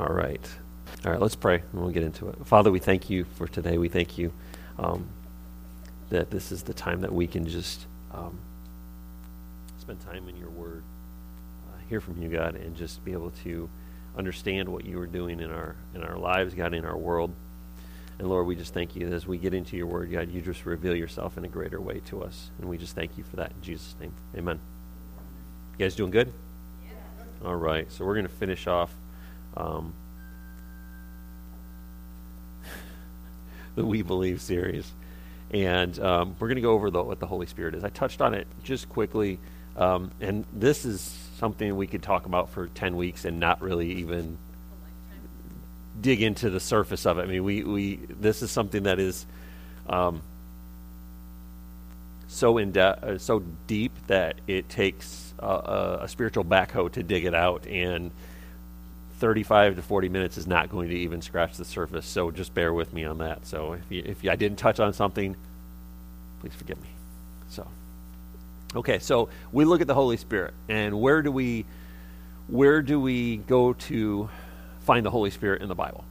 All right. All right, let's pray and we'll get into it. Father, we thank you for today. We thank you um, that this is the time that we can just um, spend time in your word, uh, hear from you, God, and just be able to understand what you are doing in our in our lives, God, in our world. And Lord, we just thank you that as we get into your word, God, you just reveal yourself in a greater way to us. And we just thank you for that in Jesus' name. Amen. You guys doing good? Yeah. All right. So we're going to finish off um, the We Believe series. And um, we're going to go over the, what the Holy Spirit is. I touched on it just quickly. Um, and this is something we could talk about for 10 weeks and not really even dig into the surface of it. I mean, we, we this is something that is um, so in de- uh, so deep that it takes a, a, spiritual backhoe to dig it out, and 35 to 40 minutes is not going to even scratch the surface. So just bear with me on that. So if you, if you, I didn't touch on something, please forgive me. So okay, so we look at the Holy Spirit, and where do we where do we go to find the Holy Spirit in the Bible?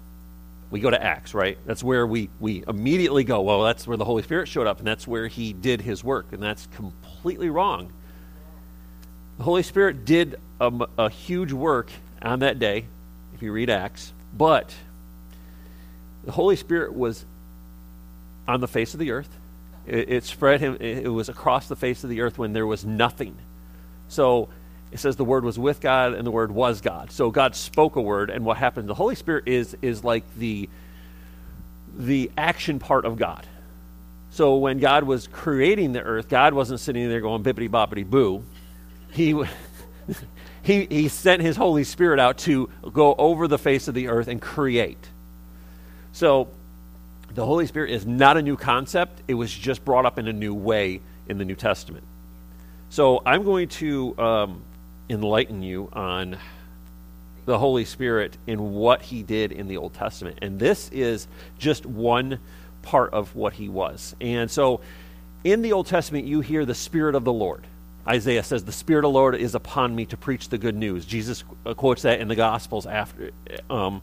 We go to Acts, right? That's where we, we immediately go, well, that's where the Holy Spirit showed up, and that's where he did his work, and that's completely wrong. The Holy Spirit did a, a huge work on that day, if you read Acts, but the Holy Spirit was on the face of the earth. It, it spread him, it was across the face of the earth when there was nothing. So it says the word was with God and the word was God. So God spoke a word, and what happened? The Holy Spirit is is like the the action part of God. So when God was creating the earth, God wasn't sitting there going bippity boppity boo. He he he sent his Holy Spirit out to go over the face of the earth and create. So the Holy Spirit is not a new concept. It was just brought up in a new way in the New Testament. So I'm going to um, enlighten you on the Holy Spirit in what he did in the Old Testament. And this is just one part of what he was. And so in the Old Testament, you hear the Spirit of the Lord. Isaiah says, The Spirit of the Lord is upon me to preach the good news. Jesus quotes that in the Gospels after um,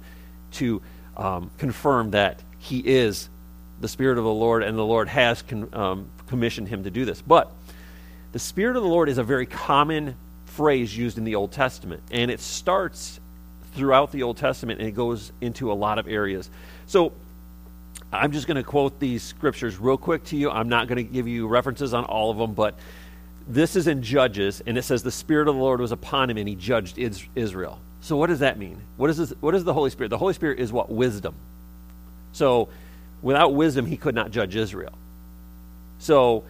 to um, confirm that he is the Spirit of the Lord and the Lord has con- um, commissioned him to do this. But the Spirit of the Lord is a very common phrase used in the Old Testament. And it starts throughout the Old Testament and it goes into a lot of areas. So I'm just going to quote these scriptures real quick to you. I'm not going to give you references on all of them, but this is in Judges, and it says, The Spirit of the Lord was upon him, and he judged Israel. So, what does that mean? What is, this, what is the Holy Spirit? The Holy Spirit is what? Wisdom. So, without wisdom, he could not judge Israel. So,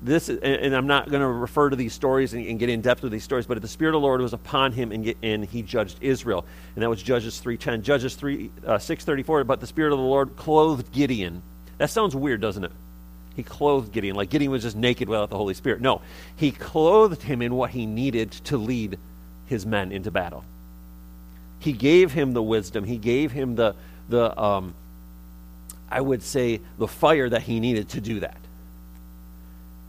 this and I'm not going to refer to these stories and, and, get in depth with these stories, but the Spirit of the Lord was upon him and, get, and he judged Israel, and that was Judges three ten. Judges three uh, six thirty four. But the Spirit of the Lord clothed Gideon. That sounds weird, doesn't it? He clothed Gideon like Gideon was just naked without the Holy Spirit. No, he clothed him in what he needed to lead his men into battle. He gave him the wisdom. He gave him the the um, I would say the fire that he needed to do that.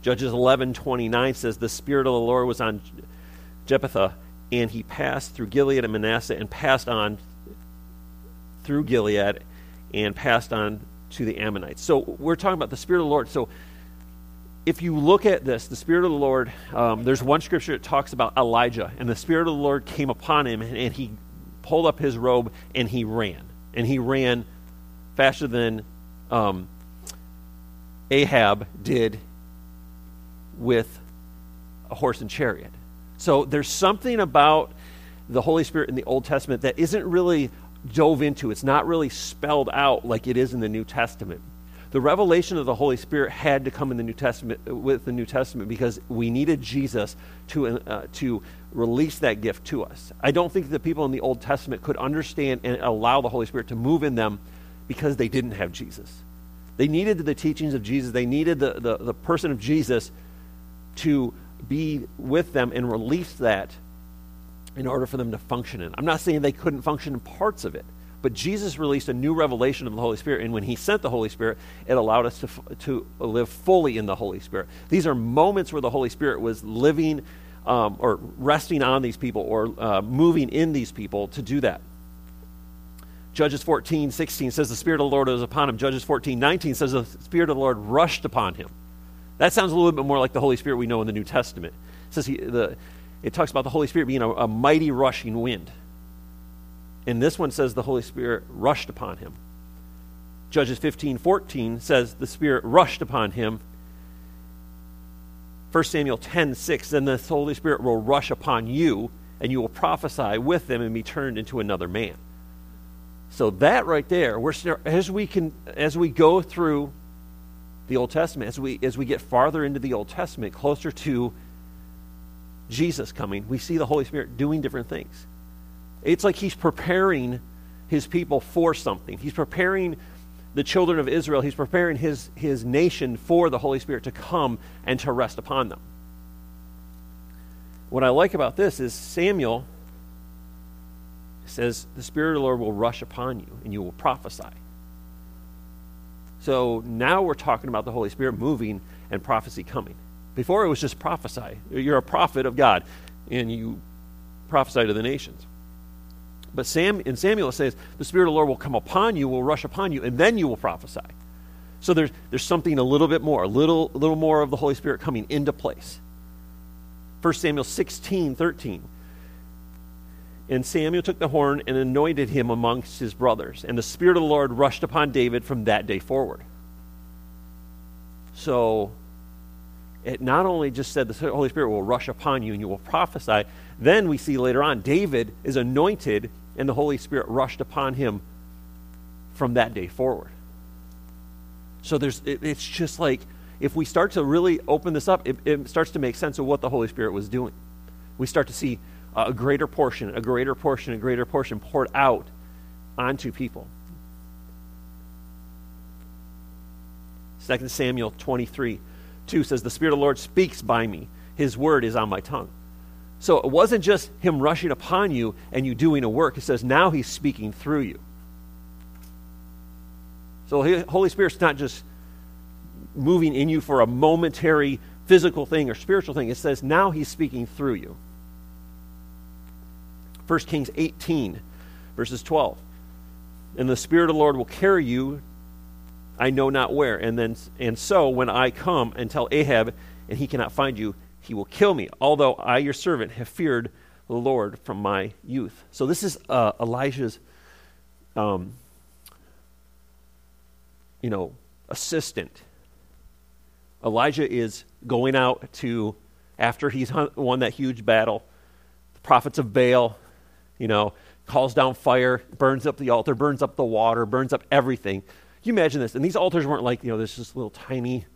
Judges 11:29 says the spirit of the Lord was on Jephthah and he passed through Gilead and Manasseh and passed on through Gilead and passed on to the Ammonites. So we're talking about the spirit of the Lord. So if you look at this, the Spirit of the Lord, um, there's one scripture that talks about Elijah, and the Spirit of the Lord came upon him, and, and, he pulled up his robe and he ran. And he ran faster than um, Ahab did with a horse and chariot. So there's something about the Holy Spirit in the Old Testament that isn't really dove into. It's not really spelled out like it is in the New Testament. The revelation of the Holy Spirit had to come in the New Testament with the New Testament because we needed Jesus to uh, to release that gift to us. I don't think the people in the Old Testament could understand and allow the Holy Spirit to move in them because they didn't have Jesus. They needed the teachings of Jesus. They needed the, the, the person of Jesus to be with them and release that in order for them to function in. I'm not saying they couldn't function in parts of it, but Jesus released a new revelation of the Holy Spirit, and when He sent the Holy Spirit, it allowed us to, to live fully in the Holy Spirit. These are moments where the Holy Spirit was living um, or resting on these people or uh, moving in these people to do that. Judges 14, 16 says the Spirit of the Lord was upon him. Judges 14, 19 says the Spirit of the Lord rushed upon him. That sounds a little bit more like the Holy Spirit we know in the New Testament. It says he, the, it talks about the Holy Spirit being a, a mighty rushing wind. And this one says the Holy Spirit rushed upon him. Judges 15, 14 says the Spirit rushed upon him. 1 Samuel 10, 6, then the Holy Spirit will rush upon you, and you will prophesy with them and be turned into another man. So that right there, we're as we can as we go through the Old Testament, as we as we get farther into the Old Testament, closer to Jesus coming, we see the Holy Spirit doing different things. It's like he's preparing his people for something. He's preparing the children of Israel, he's preparing his, his nation for the Holy Spirit to come and to rest upon them. What I like about this is Samuel says, The Spirit of the Lord will rush upon you and you will prophesy. So now we're talking about the Holy Spirit moving and prophecy coming. Before it was just prophesy. You're a prophet of God and you prophesy to the nations. But Sam in Samuel it says, the Spirit of the Lord will come upon you, will rush upon you, and then you will prophesy. So there's there's something a little bit more, a little, a little more of the Holy Spirit coming into place. 1 Samuel 16, 13. And Samuel took the horn and anointed him amongst his brothers. And the Spirit of the Lord rushed upon David from that day forward. So it not only just said the Holy Spirit will rush upon you and you will prophesy, then we see later on David is anointed and the Holy Spirit rushed upon him from that day forward. So there's, it, it's just like if we start to really open this up, it, it, starts to make sense of what the Holy Spirit was doing. We start to see a greater portion, a greater portion, a greater portion poured out onto people. 2 Samuel 23 2 says, The Spirit of the Lord speaks by me, His word is on my tongue. So it wasn't just him rushing upon you and you doing a work. It says now he's speaking through you. So the Holy Spirit's not just moving in you for a momentary physical thing or spiritual thing. It says now he's speaking through you. 1 Kings 18, verses 12. And the Spirit of the Lord will carry you, I know not where. And then and so when I come and tell Ahab, and he cannot find you, he will kill me, although I, your servant, have feared the Lord from my youth. So this is uh, Elijah's, um, you know, assistant. Elijah is going out to, after he's won that huge battle, the prophets of Baal, you know, calls down fire, burns up the altar, burns up the water, burns up everything. You imagine this. And these altars weren't like, you know, this just little tiny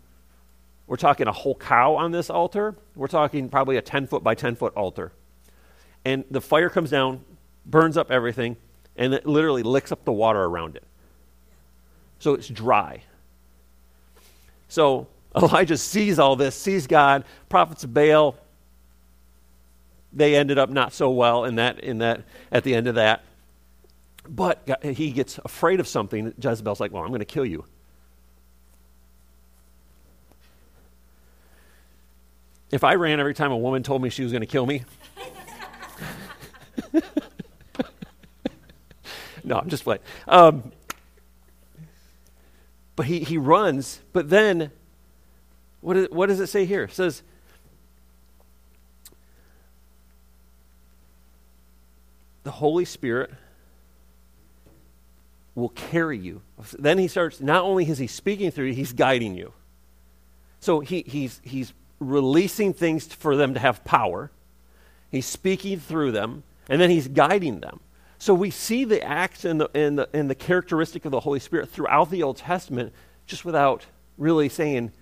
we're talking a whole cow on this altar. We're talking probably a 10 foot by 10 foot altar. And the fire comes down, burns up everything, and it literally licks up the water around it. So it's dry. So Elijah sees all this, sees God, prophets of Baal. They ended up not so well in that, in that, at the end of that. But he gets afraid of something. Jezebel's like, Well, I'm going to kill you. If I ran every time a woman told me she was going to kill me, no, I'm just playing. Um, but he, he runs, but then, what, is, what does it say here? It says, the Holy Spirit will carry you. Then he starts, not only is he speaking through you, he's guiding you. So he, he's, he's releasing things for them to have power. He's speaking through them, and then he's guiding them. So we see the acts and the, and the, and the characteristic of the Holy Spirit throughout the Old Testament just without really saying,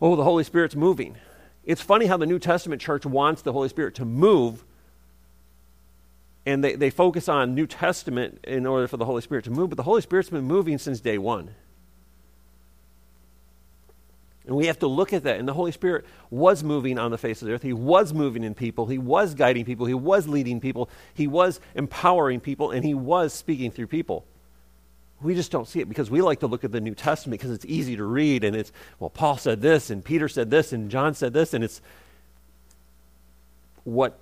oh, the Holy Spirit's moving. It's funny how the New Testament church wants the Holy Spirit to move, and they, they focus on New Testament in order for the Holy Spirit to move, but the Holy Spirit's been moving since day one. And we have to look at that. And the Holy Spirit was moving on the face of the earth. He was moving in people. He was guiding people. He was leading people. He was empowering people. And He was speaking through people. We just don't see it because we like to look at the New Testament because it's easy to read. And it's, well, Paul said this, and Peter said this, and John said this. And it's what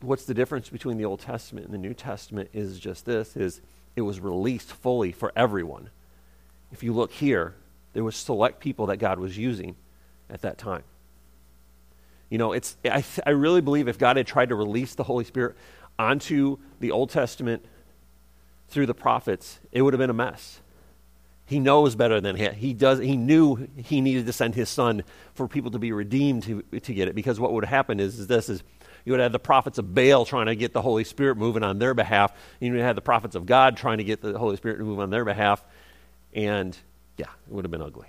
what's the difference between the Old Testament and the New Testament is just this is it was released fully for everyone. If you look here, there was select people that God was using at that time. You know, it's I, I really believe if God had tried to release the Holy Spirit onto the Old Testament through the prophets, it would have been a mess. He knows better than he, he does. He knew he needed to send his son for people to be redeemed to, to get it. Because what would happen is, is this is you would have the prophets of Baal trying to get the Holy Spirit moving on their behalf. You would have the prophets of God trying to get the Holy Spirit to move on their behalf. And yeah, it would have been ugly.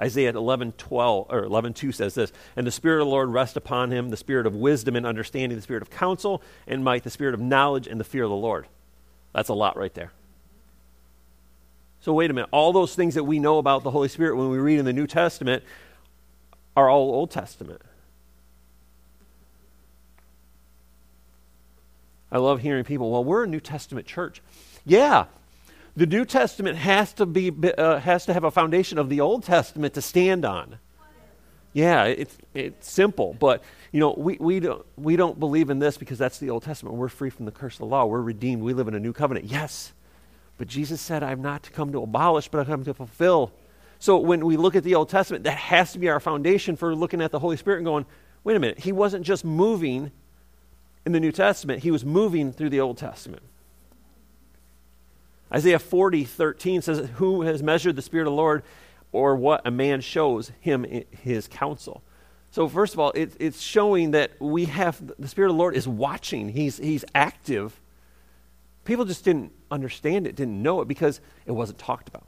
Isaiah 11, 12, or 11, 2 says this, And the Spirit of the Lord rest upon him, the Spirit of wisdom and understanding, the Spirit of counsel and might, the Spirit of knowledge and the fear of the Lord. That's a lot right there. So, wait a minute. All those things that we know about the Holy Spirit when we read in the New Testament are all Old Testament. I love hearing people, well, we're a New Testament church. Yeah, the New Testament has to, be, uh, has to have a foundation of the Old Testament to stand on. Yeah, it's, it's simple, but you know we, we, don't, we don't believe in this because that's the Old Testament. We're free from the curse of the law. We're redeemed. We live in a new covenant. Yes, but Jesus said, "I've not to come to abolish, but I've come to fulfill." So when we look at the Old Testament, that has to be our foundation for looking at the Holy Spirit and going, "Wait a minute, He wasn't just moving in the New Testament; He was moving through the Old Testament." Isaiah 40, 13 says, Who has measured the Spirit of the Lord, or what a man shows him his counsel? So, first of all, it, it's showing that we have the Spirit of the Lord is watching, He's, he's active. People just didn't understand it, didn't know it, because it wasn't talked about.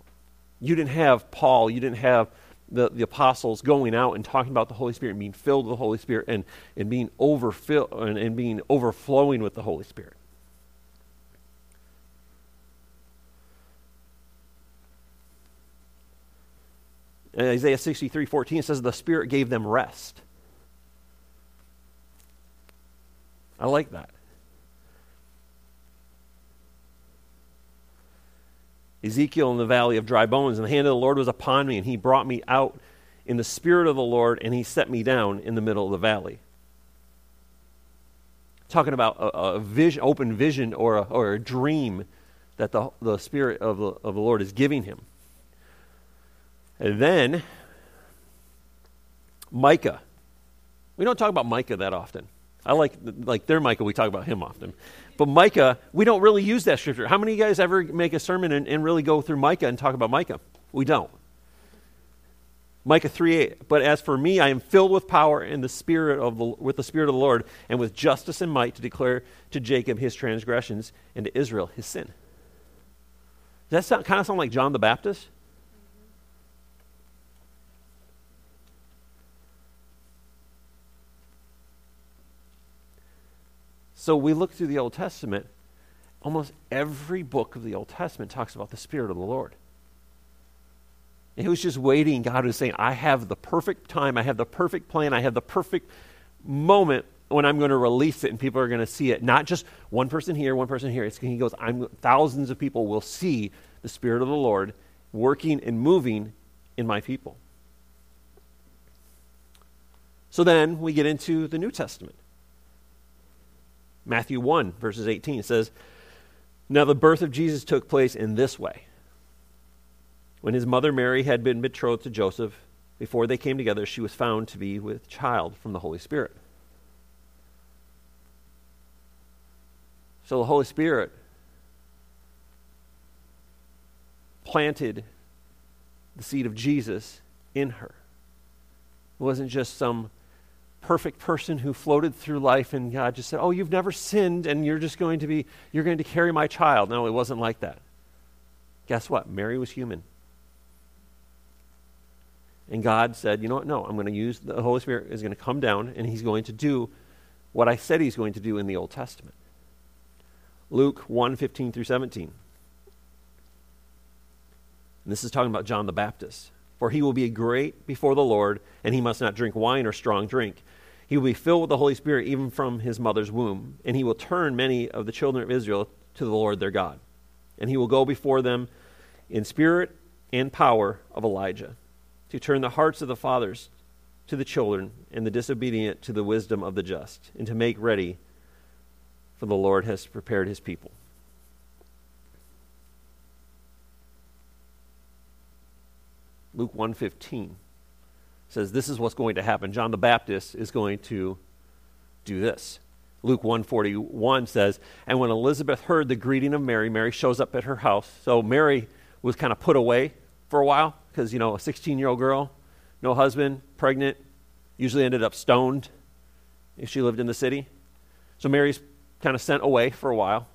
You didn't have Paul, you didn't have the, the apostles going out and talking about the Holy Spirit and being filled with the Holy Spirit and, and being overfill and, and being overflowing with the Holy Spirit. Isaiah 63 14 says, The Spirit gave them rest. I like that. Ezekiel in the valley of dry bones, and the hand of the Lord was upon me, and he brought me out in the spirit of the Lord, and he set me down in the middle of the valley. Talking about a, a vision, open vision or a, or a dream that the, the Spirit of the, of the Lord is giving him. And then, Micah. We don't talk about Micah that often. I like, like their Micah, we talk about him often. But Micah, we don't really use that scripture. How many of you guys ever make a sermon and, and really go through Micah and talk about Micah? We don't. Micah 3 8. But as for me, I am filled with power and the spirit of the, with the Spirit of the Lord, and with justice and might to declare to Jacob his transgressions and to Israel his sin. Does that sound, kind of sound like John the Baptist? So we look through the Old Testament, almost every book of the Old Testament talks about the Spirit of the Lord. And he was just waiting. God was saying, I have the perfect time, I have the perfect plan, I have the perfect moment when I'm going to release it and people are going to see it. Not just one person here, one person here. It's, he goes, I'm, thousands of people will see the Spirit of the Lord working and moving in my people. So then we get into the New Testament. Matthew 1, verses 18 says, Now the birth of Jesus took place in this way. When his mother Mary had been betrothed to Joseph, before they came together, she was found to be with child from the Holy Spirit. So the Holy Spirit planted the seed of Jesus in her. It wasn't just some perfect person who floated through life and God just said, "Oh, you've never sinned and you're just going to be you're going to carry my child." No, it wasn't like that. Guess what? Mary was human. And God said, "You know what? No, I'm going to use the Holy Spirit is going to come down and he's going to do what I said he's going to do in the Old Testament." Luke 1:15 through 17. And this is talking about John the Baptist. For he will be great before the Lord, and he must not drink wine or strong drink. He will be filled with the Holy Spirit even from his mother's womb, and he will turn many of the children of Israel to the Lord their God. And he will go before them in spirit and power of Elijah to turn the hearts of the fathers to the children, and the disobedient to the wisdom of the just, and to make ready, for the Lord has prepared his people. Luke 115 says this is what's going to happen. John the Baptist is going to do this. Luke 141 says, And when Elizabeth heard the greeting of Mary, Mary shows up at her house. So Mary was kind of put away for a while because, you know, a 16 year old girl, no husband, pregnant, usually ended up stoned if she lived in the city. So Mary's kind of sent away for a while.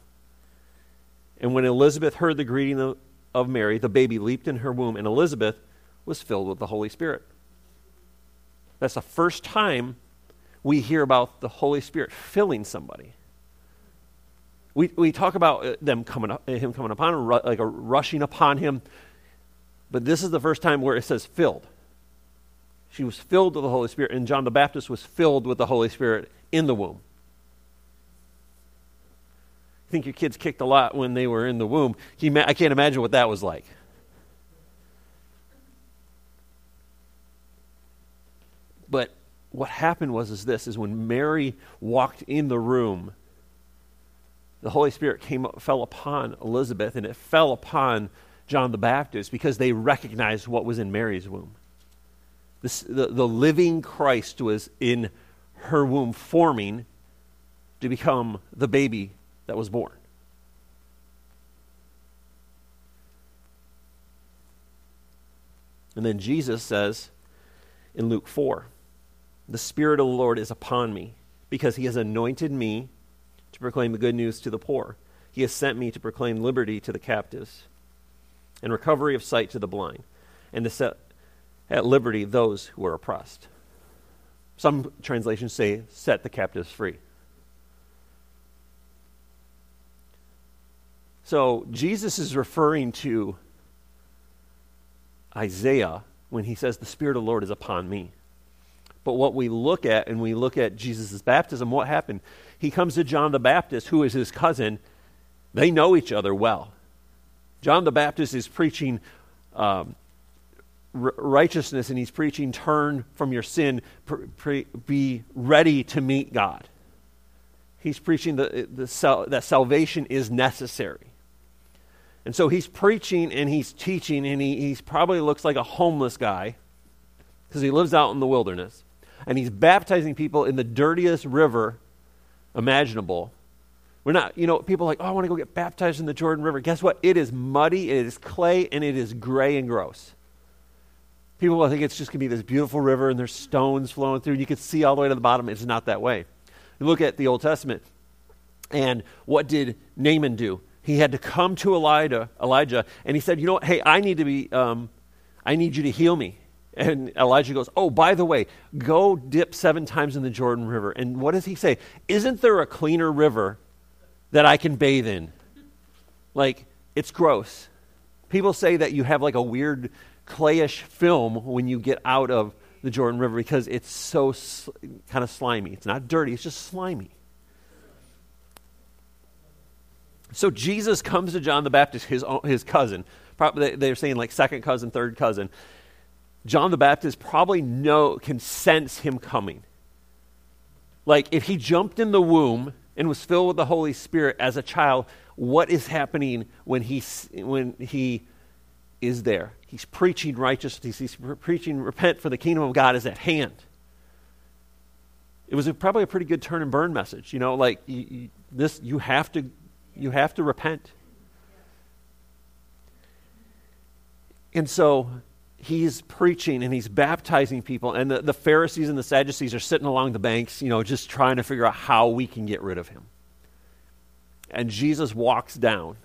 And when Elizabeth heard the greeting of Mary, the baby leaped in her womb, and Elizabeth was filled with the Holy Spirit. That's the first time we hear about the Holy Spirit filling somebody. We, we talk about uh, them coming up, him coming upon him, like a rushing upon him, but this is the first time where it says filled. She was filled with the Holy Spirit, and John the Baptist was filled with the Holy Spirit in the womb. I think your kids kicked a lot when they were in the womb. I can't imagine what that was like. But what happened was is this is when Mary walked in the room, the Holy Spirit came fell upon Elizabeth and it fell upon John the Baptist because they recognized what was in Mary's womb. This, the, the living Christ was in her womb forming to become the baby that was born. And then Jesus says in Luke 4 The Spirit of the Lord is upon me, because he has anointed me to proclaim the good news to the poor. He has sent me to proclaim liberty to the captives and recovery of sight to the blind, and to set at liberty those who are oppressed. Some translations say, set the captives free. So Jesus is referring to Isaiah when he says, The Spirit of the Lord is upon me. But what we look at, and we look at Jesus' baptism, what happened? He comes to John the Baptist, who is his cousin. They know each other well. John the Baptist is preaching um, r- righteousness and he's preaching turn from your sin, be ready to meet God. He's preaching the, the sal- that salvation is necessary. And so he's preaching and he's teaching, and he he's probably looks like a homeless guy because he lives out in the wilderness. And he's baptizing people in the dirtiest river imaginable. We're not, you know, people like, oh, I want to go get baptized in the Jordan River. Guess what? It is muddy, it is clay, and it is gray and gross. People will think it's just going to be this beautiful river and there's stones flowing through, and you can see all the way to the bottom. It's not that way. You look at the Old Testament, and what did Naaman do? he had to come to Elijah, Elijah, and he said, "You know what? Hey, I need to be. Um, I need you to heal me." And Elijah goes, "Oh, by the way, go dip seven times in the Jordan River." And what does he say? Isn't there a cleaner river that I can bathe in? Like it's gross. People say that you have like a weird clayish film when you get out of the Jordan River because it's so sl- kind of slimy. It's not dirty; it's just slimy. So Jesus comes to John the Baptist, his, his cousin. Probably they're saying like second cousin, third cousin. John the Baptist probably know can sense him coming. Like if he jumped in the womb and was filled with the Holy Spirit as a child, what is happening when he when he is there? He's preaching righteousness. He's preaching repent for the kingdom of God is at hand. It was a, probably a pretty good turn and burn message, you know, like you, you, this you have to you have to repent. And so he's preaching and he's baptizing people, and the, the Pharisees and the Sadducees are sitting along the banks, you know, just trying to figure out how we can get rid of him. And Jesus walks down.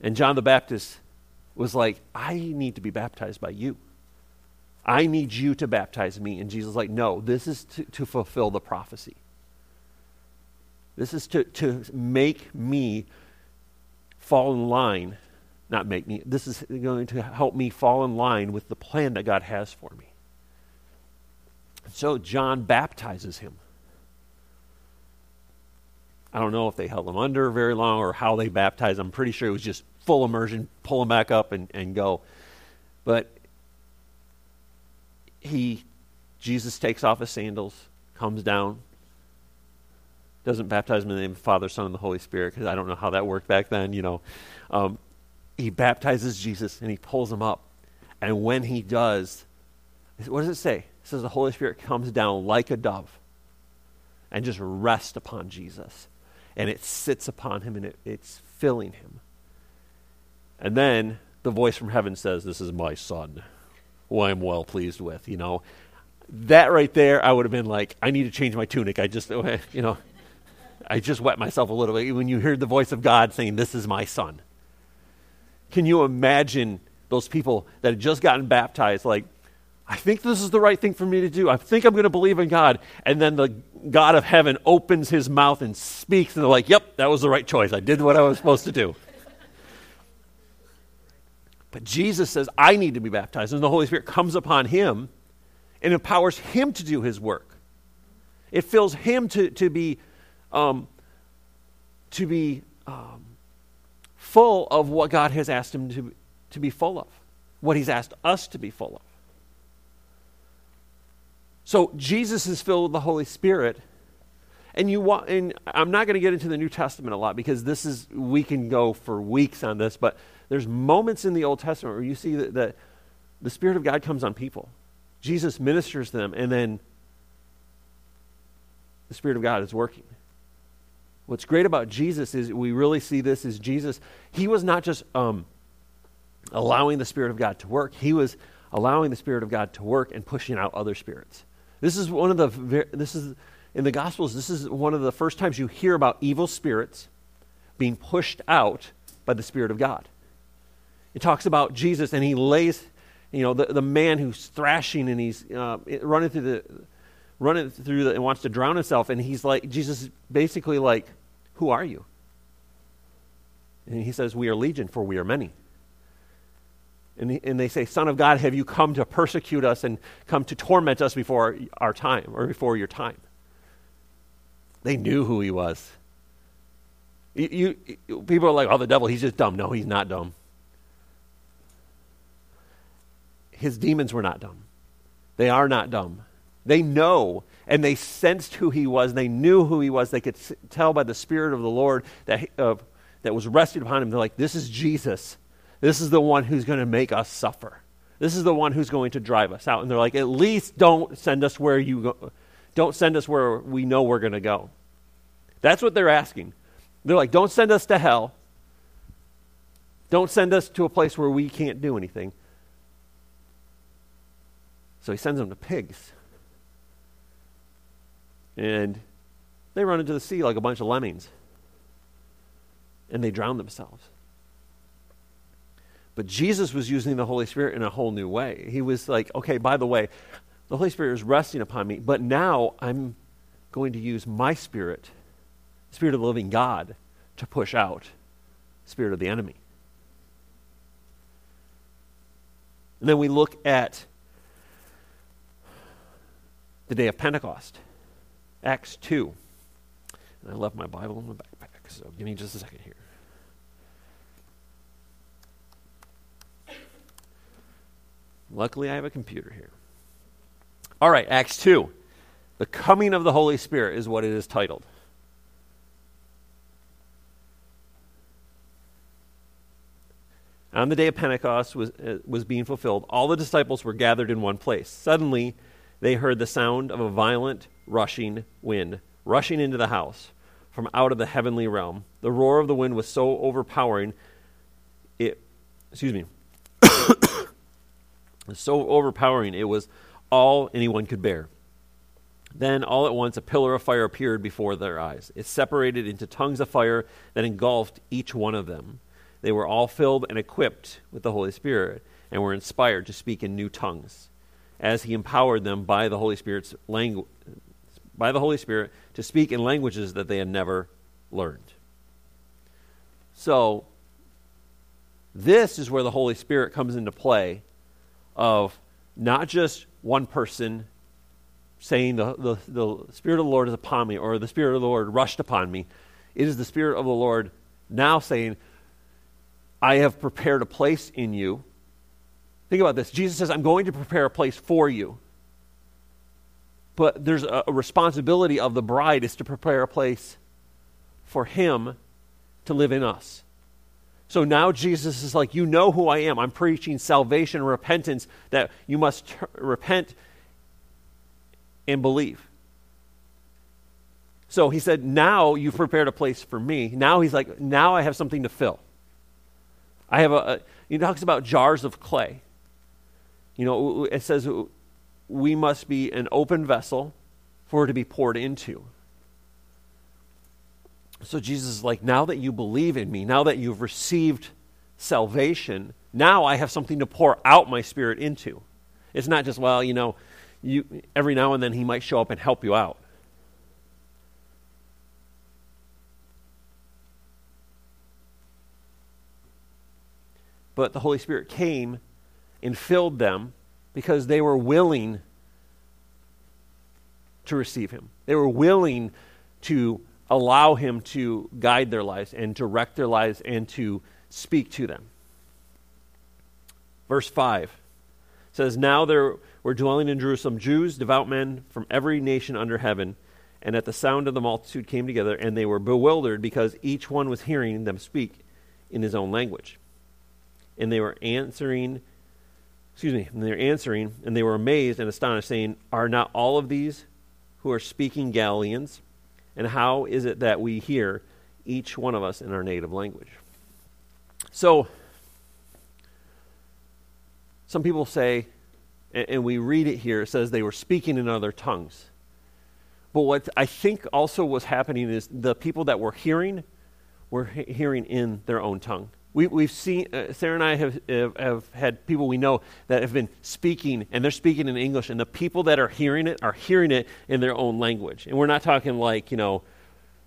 And John the Baptist was like, I need to be baptized by you. I need you to baptize me. And Jesus like, No, this is to, to fulfill the prophecy. This is to, to make me fall in line. Not make me. This is going to help me fall in line with the plan that God has for me. So John baptizes him. I don't know if they held him under very long or how they baptized him. I'm pretty sure it was just full immersion, pull him back up and, and go. But he, Jesus takes off his sandals, comes down, doesn't baptize him in the name of the Father, Son, and the Holy Spirit, because I don't know how that worked back then, you know. Um, he baptizes Jesus and he pulls him up. And when he does, what does it say? It says the Holy Spirit comes down like a dove and just rests upon Jesus. And it sits upon him and it, it's filling him. And then the voice from heaven says, This is my son, who I am well pleased with. You know, that right there, I would have been like, I need to change my tunic. I just, you know, I just wet myself a little bit when you heard the voice of God saying, This is my son. Can you imagine those people that had just gotten baptized, like, I think this is the right thing for me to do. I think I'm going to believe in God. And then the God of heaven opens his mouth and speaks, and they're like, Yep, that was the right choice. I did what I was supposed to do. But Jesus says, I need to be baptized. And the Holy Spirit comes upon him and empowers him to do his work. It fills him to, to be, um, to be um, full of what God has asked him to, to be full of, what he's asked us to be full of. So Jesus is filled with the Holy Spirit. And you want, and I'm not going to get into the New Testament a lot because this is we can go for weeks on this, but there's moments in the Old Testament where you see that, that the Spirit of God comes on people. Jesus ministers to them, and then the Spirit of God is working. What's great about Jesus is we really see this as Jesus. He was not just um, allowing the Spirit of God to work, he was allowing the Spirit of God to work and pushing out other spirits. This is one of the, this is, in the Gospels, this is one of the first times you hear about evil spirits being pushed out by the Spirit of God. It talks about Jesus, and he lays, you know, the, the man who's thrashing and he's uh, running through the, running through the, and wants to drown himself, and he's like, Jesus is basically like, Who are you? And he says, We are legion, for we are many. And, he, and they say, Son of God, have you come to persecute us and come to torment us before our time or before your time? They knew who he was. You, you, people are like, oh, the devil, he's just dumb. No, he's not dumb. his demons were not dumb. They are not dumb. They know and they sensed who he was. They knew who he was. They could tell by the Spirit of the Lord that, uh, that was rested upon him. They're like, this is Jesus. This is the one who's going to make us suffer. This is the one who's going to drive us out. And they're like, at least don't send us where you go. Don't send us where we know we're going to go. That's what they're asking. They're like, don't send us to hell. Don't send us to a place where we can't do anything. So he sends them to pigs. And they run into the sea like a bunch of lemmings. And they drown themselves. But Jesus was using the Holy Spirit in a whole new way. He was like, okay, by the way, the Holy Spirit is resting upon me, but now I'm going to use my spirit, Spirit of the living God, to push out Spirit of the enemy. And then we look at the day of Pentecost. Acts 2. And I left my Bible in my backpack, so give me just a second here. Luckily, I have a computer here. All right, Acts 2. The coming of the Holy Spirit is what it is titled. On the day of Pentecost was, uh, was being fulfilled, all the disciples were gathered in one place. Suddenly, they heard the sound of a violent rushing wind rushing into the house from out of the heavenly realm. The roar of the wind was so overpowering, it, excuse me, so overpowering it was all anyone could bear. Then, all at once, a pillar of fire appeared before their eyes. It separated into tongues of fire that engulfed each one of them. They were all filled and equipped with the Holy Spirit and were inspired to speak in new tongues as he empowered them by the Holy Spirit's language by the Holy Spirit to speak in languages that they had never learned. So this is where the Holy Spirit comes into play of not just one person saying the, the, the Spirit of the Lord is upon me or the Spirit of the Lord rushed upon me. It is the Spirit of the Lord now saying, I have prepared a place in you Think about this. Jesus says, I'm going to prepare a place for you. But there's a, responsibility of the bride is to prepare a place for him to live in us. So now Jesus is like, You know who I am. I'm preaching salvation, and repentance, that you must t- repent and believe. So he said, Now you've prepared a place for me. Now he's like, Now I have something to fill. I have a, a he talks about jars of clay. You know, it says we must be an open vessel for it to be poured into. So Jesus is like, now that you believe in me, now that you've received salvation, now I have something to pour out my spirit into. It's not just, well, you know, you, every now and then he might show up and help you out. But the Holy Spirit came and filled them because they were willing to receive him. They were willing to allow him to guide their lives and direct their lives and to speak to them. Verse 5 says, Now there were dwelling in Jerusalem Jews, devout men from every nation under heaven. And at the sound of the multitude came together, and they were bewildered because each one was hearing them speak in his own language. And they were answering, excuse me, and they're answering, and they were amazed and astonished, saying, Are not all of these who are speaking Galileans? And how is it that we hear each one of us in our native language? So, some people say, and we read it here, it says they were speaking in other tongues. But what I think also was happening is the people that were hearing were hearing in their own tongue. We, we've seen, uh, Sarah and I have, have, have, had people we know that have been speaking, and they're speaking in English, and the people that are hearing it are hearing it in their own language. And we're not talking like, you know,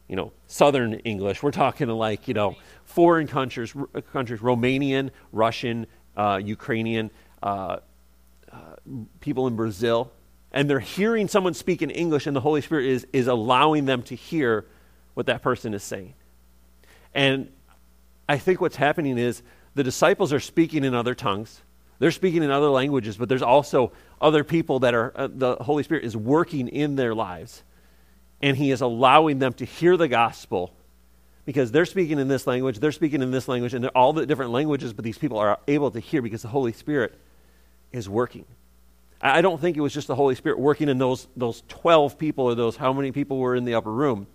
you know, Southern English. We're talking like, you know, foreign countries, r- countries Romanian, Russian, uh, Ukrainian, uh, uh, people in Brazil. And they're hearing someone speak in English, and the Holy Spirit is, is allowing them to hear what that person is saying. And I think what's happening is the disciples are speaking in other tongues. They're speaking in other languages, but there's also other people that are, uh, the Holy Spirit is working in their lives. And He is allowing them to hear the gospel because they're speaking in this language, they're speaking in this language, and they're all the different languages, but these people are able to hear because the Holy Spirit is working. I don't think it was just the Holy Spirit working in those, those 12 people or those how many people were in the upper room.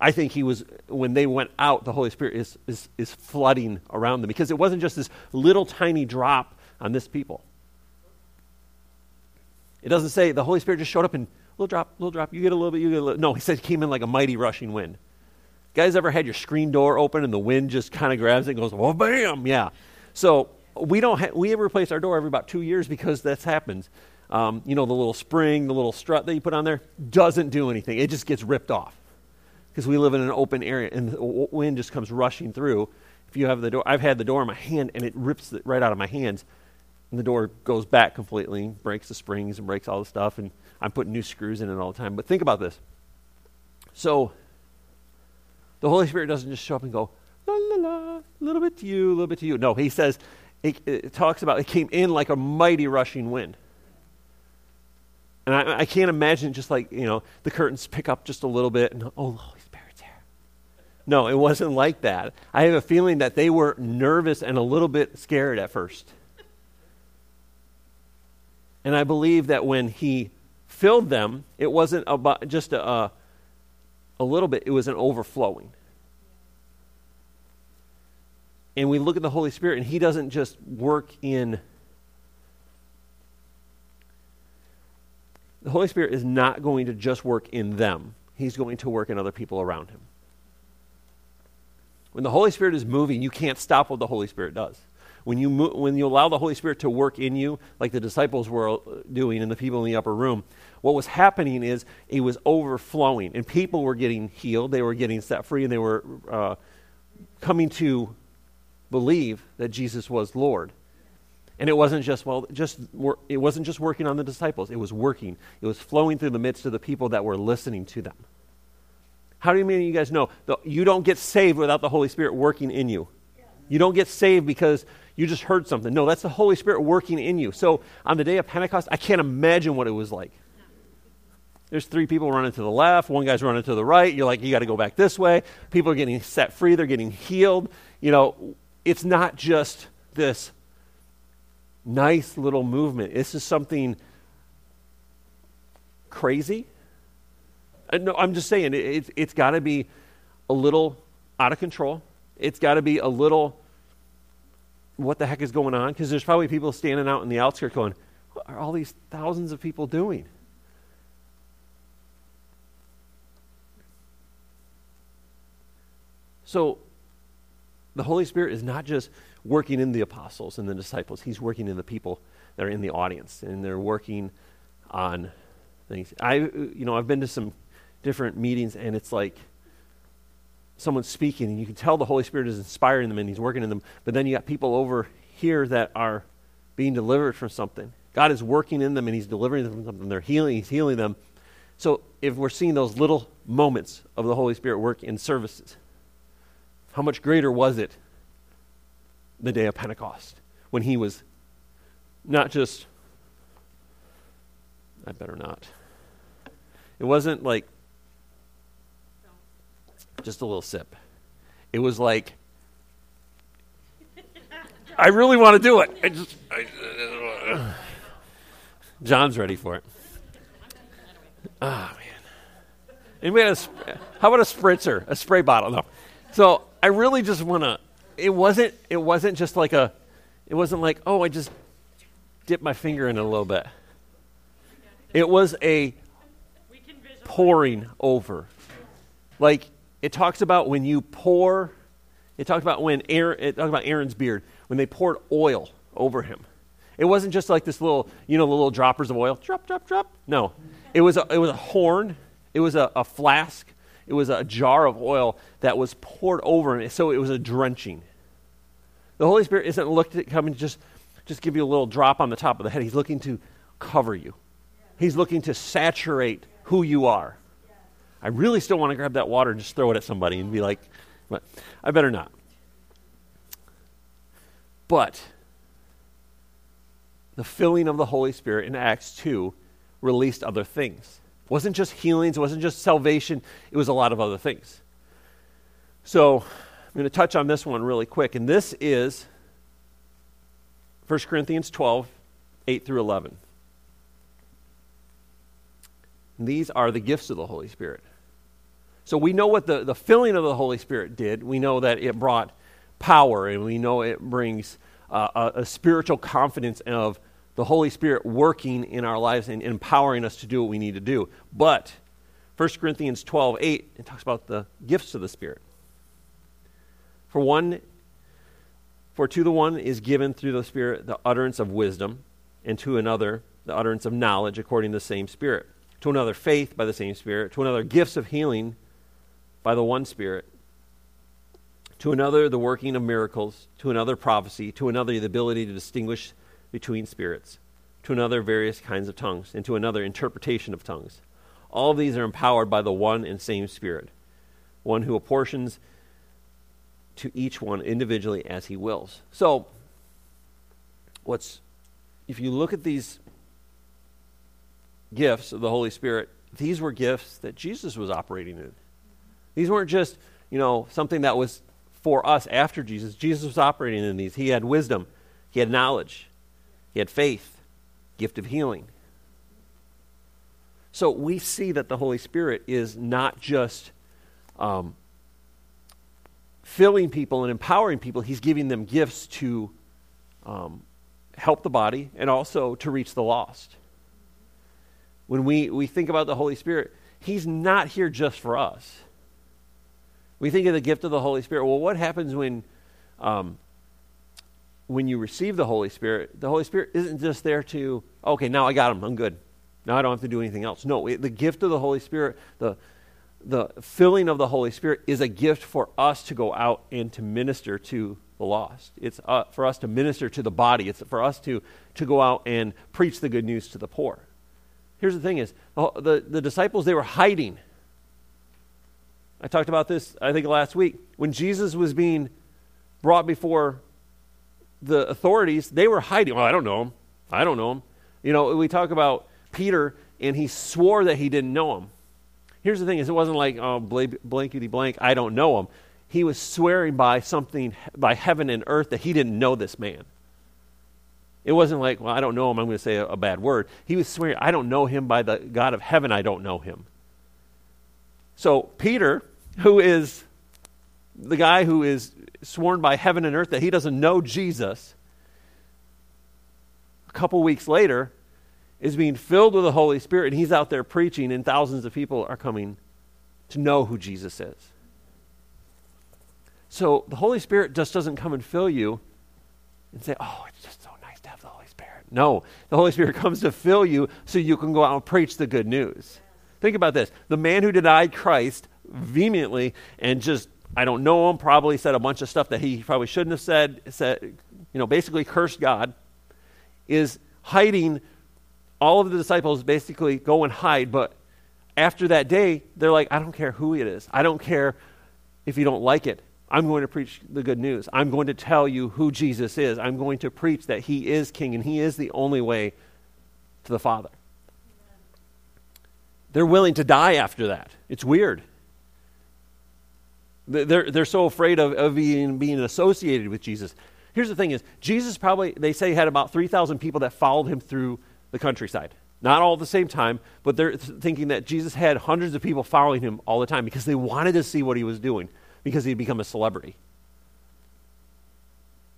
I think he was, when they went out, the Holy Spirit is, is, is flooding around them because it wasn't just this little tiny drop on this people. It doesn't say the Holy Spirit just showed up and little drop, little drop, you get a little bit, you get a little. No, he said it came in like a mighty rushing wind. Guys ever had your screen door open and the wind just kind of grabs it and goes, well, bam, yeah. So we don't ha- we replace our door every about two years because that happens. Um, you know, the little spring, the little strut that you put on there doesn't do anything. It just gets ripped off because we live in an open area and the wind just comes rushing through. If you have the door, I've had the door in my hand and it rips it right out of my hands, and the door goes back completely, breaks the springs and breaks all the stuff, and I'm putting new screws in it all the time. But think about this. So, the Holy Spirit doesn't just show up and go, la la la, a little bit to you, a little bit to you. No, He says, it, it talks about it came in like a mighty rushing wind. And I, I, can't imagine just like, you know, the curtains pick up just a little bit and, oh, no, it wasn't like that. I have a feeling that they were nervous and a little bit scared at first. And I believe that when he filled them, it wasn't about just a, a little bit, it was an overflowing. And we look at the Holy Spirit, and he doesn't just work in. The Holy Spirit is not going to just work in them, he's going to work in other people around him. When the Holy Spirit is moving, you can't stop what the Holy Spirit does. When you, mo- when you allow the Holy Spirit to work in you, like the disciples were uh, doing and the people in the upper room, what was happening is it was overflowing. And people were getting healed, they were getting set free, and they were uh, coming to believe that Jesus was Lord. And it wasn't just well, just it wasn't just working on the disciples. It was working. It was flowing through the midst of the people that were listening to them. How do many of you guys know you don't get saved without the Holy Spirit working in you? You don't get saved because you just heard something. No, that's the Holy Spirit working in you. So on the day of Pentecost, I can't imagine what it was like. There's three people running to the left, one guy's running to the right. You're like, you got to go back this way. People are getting set free, they're getting healed. You know, it's not just this nice little movement. This is something crazy. Uh, no, I'm just saying, it, it's got to be a little out of control. It's got to be a little, what the heck is going on? Because there's probably people standing out in the outskirts going, what are all these thousands of people doing? So, the Holy Spirit is not just working in the apostles and the disciples, He's working in the people that are in the audience, and they're working on things. I, you know, I've been to some different meetings, and it's like someone's speaking, and you can tell the Holy Spirit is inspiring them and He's working in them, but then you got people over here that are being delivered from something. God is working in them and He's delivering them from something. They're healing, He's healing them. So if we're seeing those little moments of the Holy Spirit work in services, how much greater was it the day of Pentecost when He was not just, I better not. It wasn't like just a little sip. It was like, I really want to do it. I just, I, uh, John's ready for it. Ah, oh, man. And we had a, how about a spritzer, a spray bottle? No. So I really just want to. It wasn't. It wasn't just like a. It wasn't like oh I just dipped my finger in it a little bit. It was a pouring over. Like it talks about when you pour. It talks about when Aaron. It talks about Aaron's beard when they poured oil over him. It wasn't just like this little, you know, the little droppers of oil, drop, drop, drop. No, it was a, it was a horn. It was a, a flask. It was a jar of oil that was poured over him. So it was a drenching. The Holy Spirit isn't looking to come and just, just give you a little drop on the top of the head. He's looking to cover you. He's looking to saturate who you are. I really still want to grab that water and just throw it at somebody and be like, but I better not. But the filling of the Holy Spirit in Acts 2 released other things. It wasn't just healings, it wasn't just salvation, it was a lot of other things. So I'm going to touch on this one really quick. And this is 1 Corinthians 12, 8 through 11. And these are the gifts of the Holy Spirit. So we know what the, the filling of the Holy Spirit did. We know that it brought power, and we know it brings uh, a, a, spiritual confidence of the Holy Spirit working in our lives and empowering us to do what we need to do. But 1 Corinthians 12, 8, it talks about the gifts of the Spirit. For one, for to the one is given through the Spirit the utterance of wisdom, and to another the utterance of knowledge according to the same Spirit. To another faith by the same Spirit. To another gifts of healing by the one Spirit to another the working of miracles, to another prophecy, to another the ability to distinguish between spirits, to another various kinds of tongues, and to another interpretation of tongues. All of these are empowered by the one and same Spirit, one who apportions to each one individually as he wills. So, what's if you look at these gifts of the Holy Spirit, these were gifts that Jesus was operating in. These weren't just, you know, something that was for us after Jesus. Jesus was operating in these. He had wisdom, he had knowledge, he had faith, gift of healing. So we see that the Holy Spirit is not just um, filling people and empowering people, He's giving them gifts to um, help the body and also to reach the lost. When we, we think about the Holy Spirit, He's not here just for us. We think of the gift of the Holy Spirit. Well, what happens when, um, when you receive the Holy Spirit? The Holy Spirit isn't just there to, okay, now I got him, I'm good. Now I don't have to do anything else. No, it, the gift of the Holy Spirit, the, the filling of the Holy Spirit, is a gift for us to go out and to minister to the lost. It's uh, for us to minister to the body. It's for us to, to go out and preach the good news to the poor. Here's the thing is, the, the, the disciples, they were hiding I talked about this, I think, last week. When Jesus was being brought before the authorities, they were hiding. Well, I don't know him. I don't know him. You know, we talk about Peter and he swore that he didn't know him. Here's the thing: is it wasn't like oh blankety blank, I don't know him. He was swearing by something, by heaven and earth, that he didn't know this man. It wasn't like, well, I don't know him, I'm going to say a, a bad word. He was swearing, I don't know him by the God of heaven, I don't know him. So Peter, who is the guy who is sworn by heaven and earth that he doesn't know Jesus, a couple weeks later is being filled with the Holy Spirit and he's out there preaching, and thousands of people are coming to know who Jesus is. So the Holy Spirit just doesn't come and fill you and say, oh, it's just so nice to have the Holy Spirit. No, the Holy Spirit comes to fill you so you can go out and preach the good news. Think about this. The man who denied Christ vehemently and just, I don't know him, probably said a bunch of stuff that he probably shouldn't have said, said you know, basically cursed God, is hiding. All of the disciples basically go and hide, but after that day, they're like, I don't care who it is. I don't care if you don't like it. I'm going to preach the good news. I'm going to tell you who Jesus is. I'm going to preach that he is king and he is the only way to the Father. They're willing to die after that. It's weird. They're, they're so afraid of, of being, being associated with Jesus. Here's the thing is, Jesus probably, they say, had about 3,000 people that followed him through the countryside. Not all at the same time, but they're thinking that Jesus had hundreds of people following him all the time because they wanted to see what he was doing because he'd become a celebrity.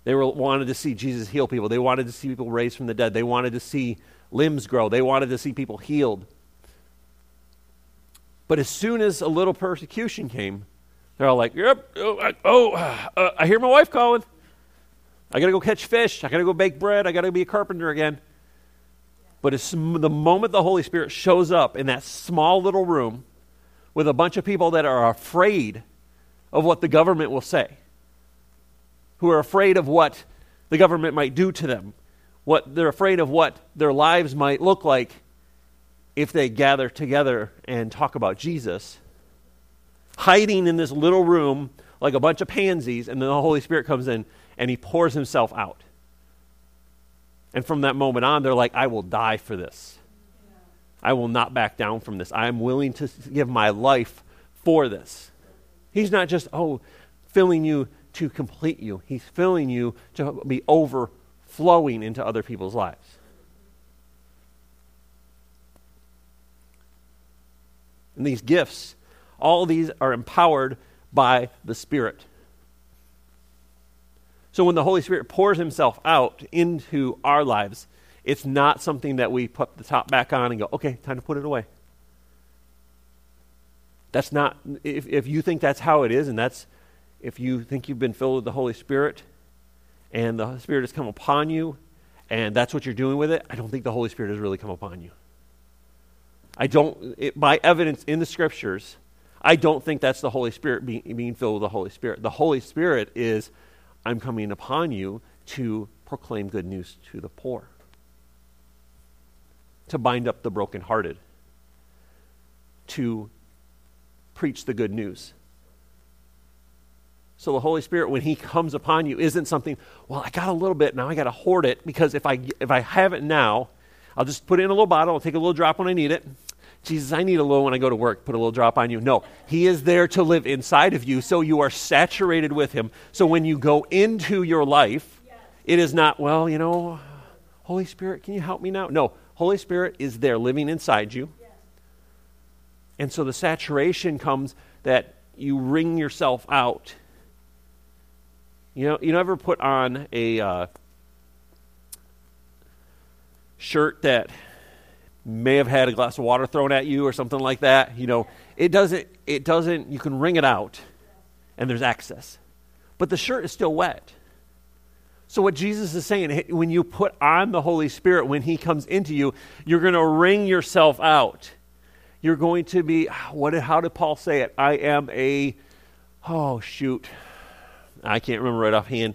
They were, wanted to see Jesus heal people. They wanted to see people raised from the dead. They wanted to see limbs grow. They wanted to see people healed. But as soon as a little persecution came, they're all like, "Yep, oh, I, oh, uh, I hear my wife calling. I got to go catch fish. I got to go bake bread. I got to be a carpenter again." But as the moment the Holy Spirit shows up in that small little room with a bunch of people that are afraid of what the government will say, who are afraid of what the government might do to them, what they're afraid of what their lives might look like if they gather together and talk about Jesus, hiding in this little room like a bunch of pansies, and then the Holy Spirit comes in and he pours himself out. And from that moment on, they're like, I will die for this. I will not back down from this. I am willing to give my life for this. He's not just, oh, filling you to complete you, He's filling you to be overflowing into other people's lives. And these gifts, all these are empowered by the Spirit. So when the Holy Spirit pours Himself out into our lives, it's not something that we put the top back on and go, okay, time to put it away. That's not, if, if you think that's how it is, and that's, if you think you've been filled with the Holy Spirit and the Spirit has come upon you and that's what you're doing with it, I don't think the Holy Spirit has really come upon you. I don't, it, by evidence in the scriptures, I don't think that's the Holy Spirit being, being filled with the Holy Spirit. The Holy Spirit is, I'm coming upon you to proclaim good news to the poor, to bind up the brokenhearted, to preach the good news. So the Holy Spirit, when He comes upon you, isn't something, well, I got a little bit, now I got to hoard it because if I, if I have it now, I'll just put it in a little bottle, I'll take a little drop when I need it. Jesus, I need a little when I go to work, put a little drop on you. No, He is there to live inside of you, so you are saturated with Him. So when you go into your life, it is not, well, you know, Holy Spirit, can you help me now? No, Holy Spirit is there living inside you. And so the saturation comes that you wring yourself out. You know, you never put on a uh, shirt that may have had a glass of water thrown at you or something like that. You know, it doesn't. It doesn't. You can wring it out, and there's excess, but the shirt is still wet. So, what Jesus is saying, when you put on the Holy Spirit, when He comes into you, you're going to wring yourself out you're going to be what how did Paul say it? I am a oh shoot. I can't remember right offhand.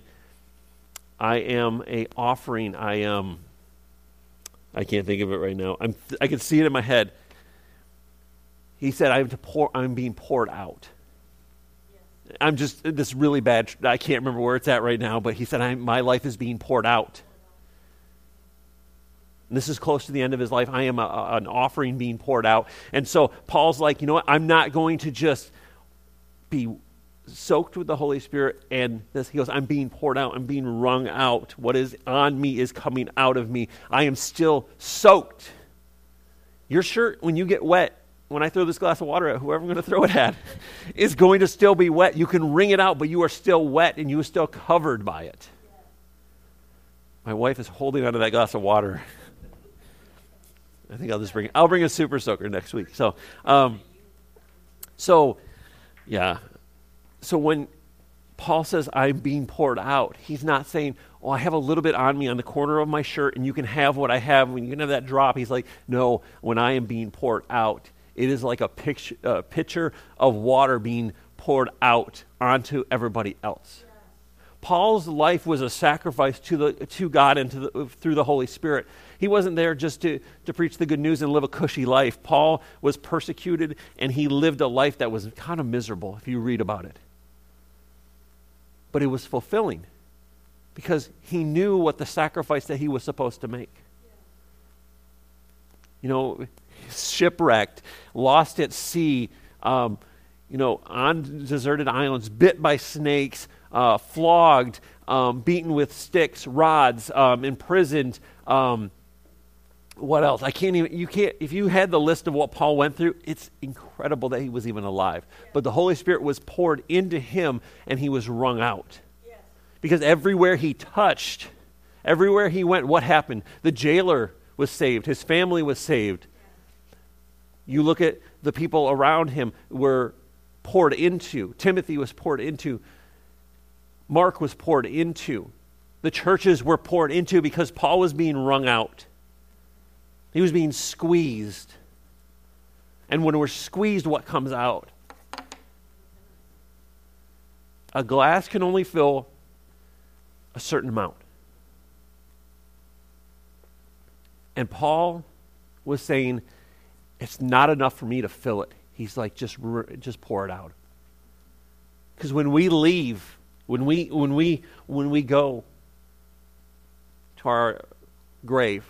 I am a offering. I am I can't think of it right now. I'm I can see it in my head. He said I'm to pour I'm being poured out. I'm just this really bad I can't remember where it's at right now, but he said my life is being poured out. And this is close to the end of his life. I am a, a, an offering being poured out. And so Paul's like, you know what? I'm not going to just be soaked with the Holy Spirit and this he goes, I'm being poured out, I'm being wrung out. What is on me is coming out of me. I am still soaked. Your shirt, when you get wet, when I throw this glass of water at whoever I'm going to throw it at, is going to still be wet. You can wring it out, but you are still wet and you are still covered by it. My wife is holding onto that glass of water. I think I'll just bring. I'll bring a super soaker next week. So, um, so, yeah. So when Paul says I'm being poured out, he's not saying, "Oh, I have a little bit on me on the corner of my shirt, and you can have what I have. When you can have that drop." He's like, "No, when I am being poured out, it is like a picture, uh, pitcher of water being poured out onto everybody else." Paul's life was a sacrifice to, the, to God and to the, through the Holy Spirit. He wasn't there just to, to preach the good news and live a cushy life. Paul was persecuted and he lived a life that was kind of miserable if you read about it. But it was fulfilling because he knew what the sacrifice that he was supposed to make. You know, shipwrecked, lost at sea, um, you know, on deserted islands, bit by snakes, uh, flogged, um, beaten with sticks, rods, um, imprisoned. What else? I can't even, you can't, if you had the list of what Paul went through, it's incredible that he was even alive. But the Holy Spirit was poured into him and he was wrung out. Yes. Because everywhere he touched, everywhere he went, what happened? The jailer was saved, his family was saved. You look at the people around him were poured into. Timothy was poured into. Mark was poured into. The churches were poured into because Paul was being wrung out. He was being squeezed. And when we're squeezed, what comes out? A glass can only fill a certain amount. And Paul was saying, It's not enough for me to fill it. He's like, Just, just pour it out. Because when we leave, when we, when we, when we go to our grave,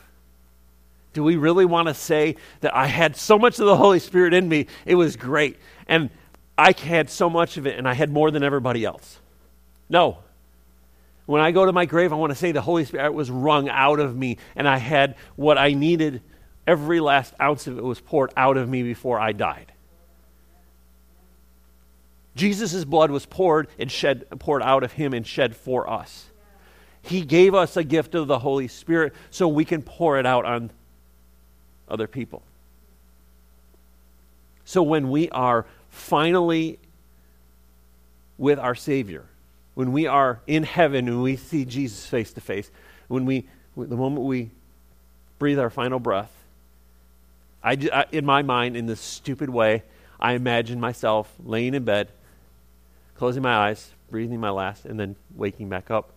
do we really want to say that I had so much of the Holy Spirit in me? It was great. And I had so much of it, and I had more than everybody else. No. When I go to my grave, I want to say the Holy Spirit was wrung out of me, and I had what I needed. Every last ounce of it was poured out of me before I died. Jesus' blood was poured and shed, poured out of him and shed for us. He gave us a gift of the Holy Spirit so we can pour it out on other people. So when we are finally with our Savior, when we are in heaven and we see Jesus face to face, when we, the moment we breathe our final breath, I, I, in my mind, in this stupid way, I imagine myself laying in bed closing my eyes, breathing my last, and then waking back up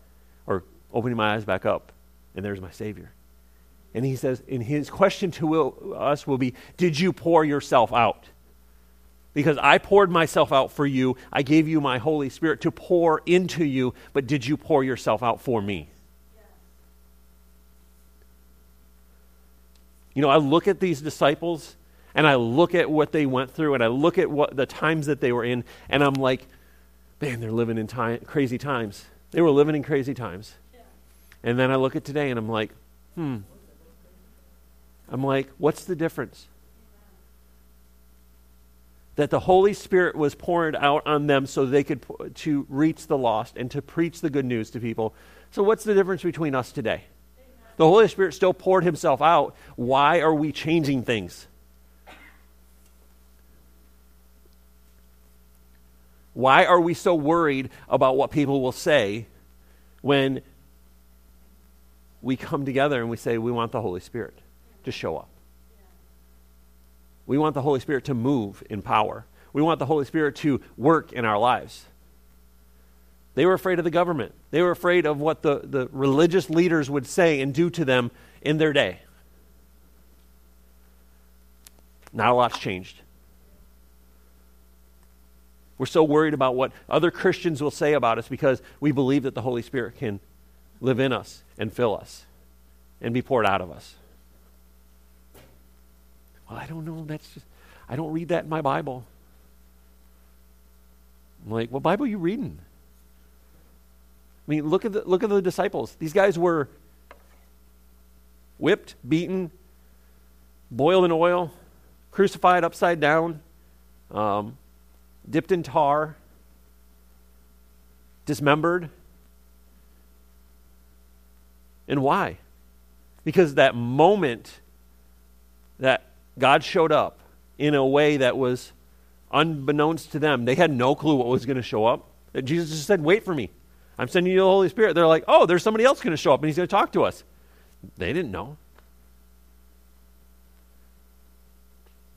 or opening my eyes back up, and there's my Savior. And he says, and his question to will, us will be, Did you pour yourself out? Because I poured myself out for you. I gave you my Holy Spirit to pour into you, but did you pour yourself out for me? You know, I look at these disciples and I look at what they went through and I look at what the times that they were in, and I'm like, man, they're living in time, crazy times. They were living in crazy times. Yeah. And then I look at today and I'm like, hmm. I'm like, what's the difference? That the Holy Spirit was poured out on them so they could to reach the lost and to preach the good news to people. So what's the difference between us today? The Holy Spirit still poured himself out. Why are we changing things? Why are we so worried about what people will say when we come together and we say we want the Holy Spirit to show up? We want the Holy Spirit to move in power. We want the Holy Spirit to work in our lives. They were afraid of the government. They were afraid of what the, the religious leaders would say and do to them in their day. Not a lot's changed. We're so worried about what other Christians will say about us because we believe that the Holy Spirit can live in us and fill us and be poured out of us. Well, I don't know. That's just, I don't read that in my Bible. I'm like, what Bible are you reading? I mean, look at the, look at the disciples. These guys were whipped, beaten, boiled in oil, crucified upside down, um, dipped in tar, dismembered. And why? Because that moment that God showed up in a way that was unbeknownst to them, they had no clue what was going to show up. Jesus just said, Wait for me. I'm sending you the Holy Spirit. They're like, Oh, there's somebody else going to show up and he's going to talk to us. They didn't know.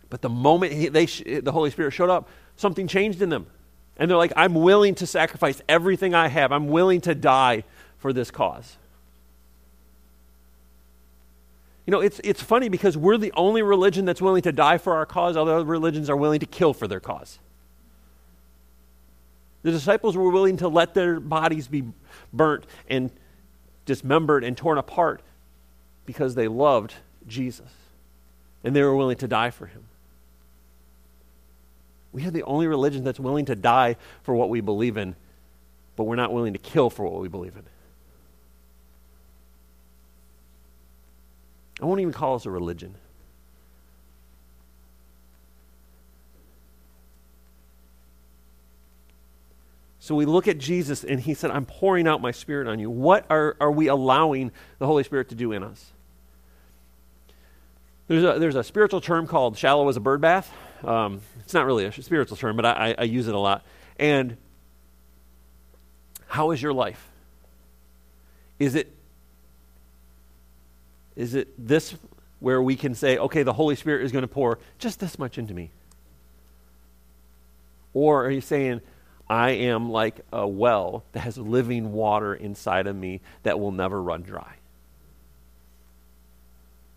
But the moment he, they the Holy Spirit showed up, something changed in them. And they're like, I'm willing to sacrifice everything I have. I'm willing to die for this cause. You know, it's, it's funny because we're the only religion that's willing to die for our cause. Other religions are willing to kill for their cause. The disciples were willing to let their bodies be burnt and dismembered and torn apart because they loved Jesus. And they were willing to die for him. We are the only religion that's willing to die for what we believe in, but we're not willing to kill for what we believe in. I won't even call us a religion. So we look at Jesus and he said, I'm pouring out my spirit on you. What are, are we allowing the Holy Spirit to do in us? There's a, there's a spiritual term called shallow as a bird bath. Um, it's not really a spiritual term, but I, I use it a lot. And how is your life? Is it is it this where we can say, okay, the Holy Spirit is going to pour just this much into me? Or are you saying, I am like a well that has living water inside of me that will never run dry?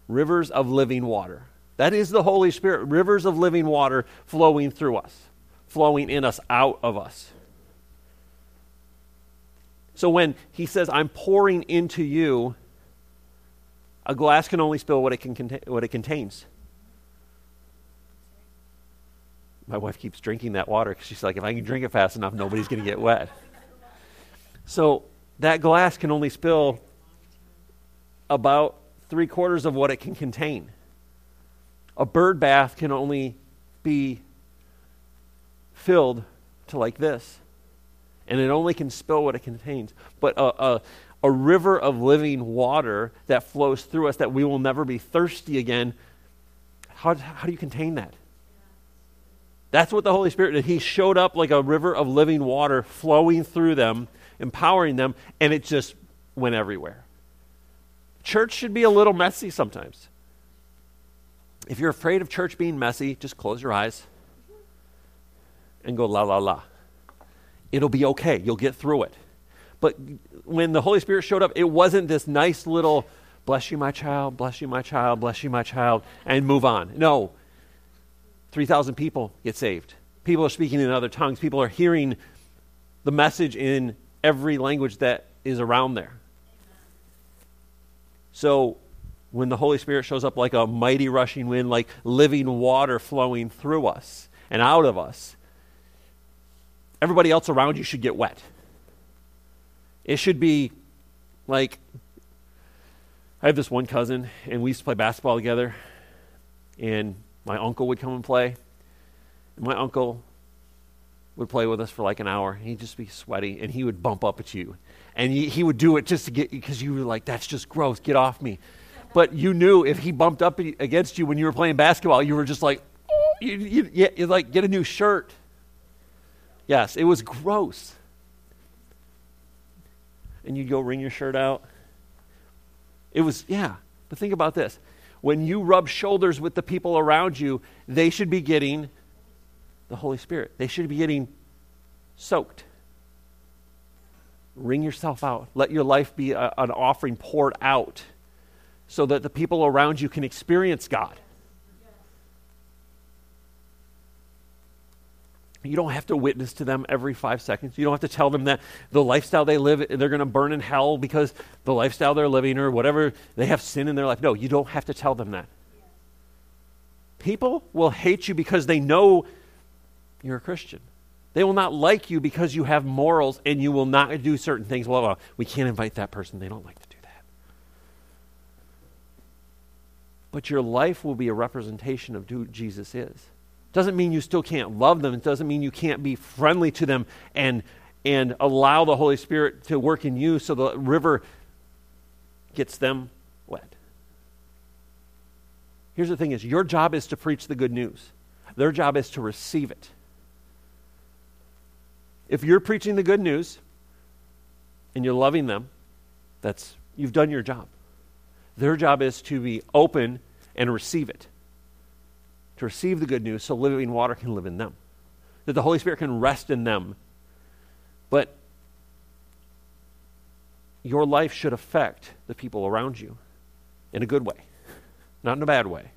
rivers of living water. That is the Holy Spirit, rivers of living water flowing through us, flowing in us, out of us. So when he says, I'm pouring into you, a glass can only spill what it, can contain, what it contains. My wife keeps drinking that water because she's like, if I can drink it fast enough, nobody's going to get wet. So that glass can only spill about three quarters of what it can contain. A bird bath can only be filled to like this, and it only can spill what it contains. But a, a, a river of living water that flows through us that we will never be thirsty again, how, how do you contain that? That's what the Holy Spirit did. He showed up like a river of living water flowing through them, empowering them, and it just went everywhere. Church should be a little messy sometimes. If you're afraid of church being messy, just close your eyes and go la la la. It'll be okay. You'll get through it. But when the Holy Spirit showed up, it wasn't this nice little bless you, my child, bless you, my child, bless you, my child, and move on. No. 3,000 people get saved. People are speaking in other tongues. People are hearing the message in every language that is around there. So when the Holy Spirit shows up like a mighty rushing wind, like living water flowing through us and out of us, everybody else around you should get wet. It should be like I have this one cousin, and we used to play basketball together, and my uncle would come and play. And my uncle would play with us for like an hour. He'd just be sweaty, and he would bump up at you and he, he would do it just to get you, because you were like, that's just gross, get off me. But you knew if he bumped up against you when you were playing basketball, you were just like, oh, you, you, you like, get a new shirt. Yes, it was gross. And you'd go wring your shirt out. It was, yeah. But think about this. When you rub shoulders with the people around you, they should be getting the Holy Spirit. They should be getting soaked. Wring yourself out. Let your life be a, an offering poured out so that the people around you can experience God. You don't have to witness to them every five seconds. You don't have to tell them that the lifestyle they live, they're going to burn in hell because the lifestyle they're living or whatever, they have sin in their life. No, you don't have to tell them that. People will hate you because they know you're a Christian. They will not like you because you have morals and you will not do certain things. Well, well, we can't invite that person. They don't like to do that. But your life will be a representation of who Jesus is. Doesn't mean you still can't love them. It doesn't mean you can't be friendly to them and, and allow the Holy Spirit to work in you so the river gets them wet. Here's the thing is your job is to preach the good news. Their job is to receive it. If you're preaching the good news and you're loving them, that's you've done your job. Their job is to be open and receive it. To receive the good news so living water can live in them. That the Holy Spirit can rest in them. But your life should affect the people around you in a good way, not in a bad way.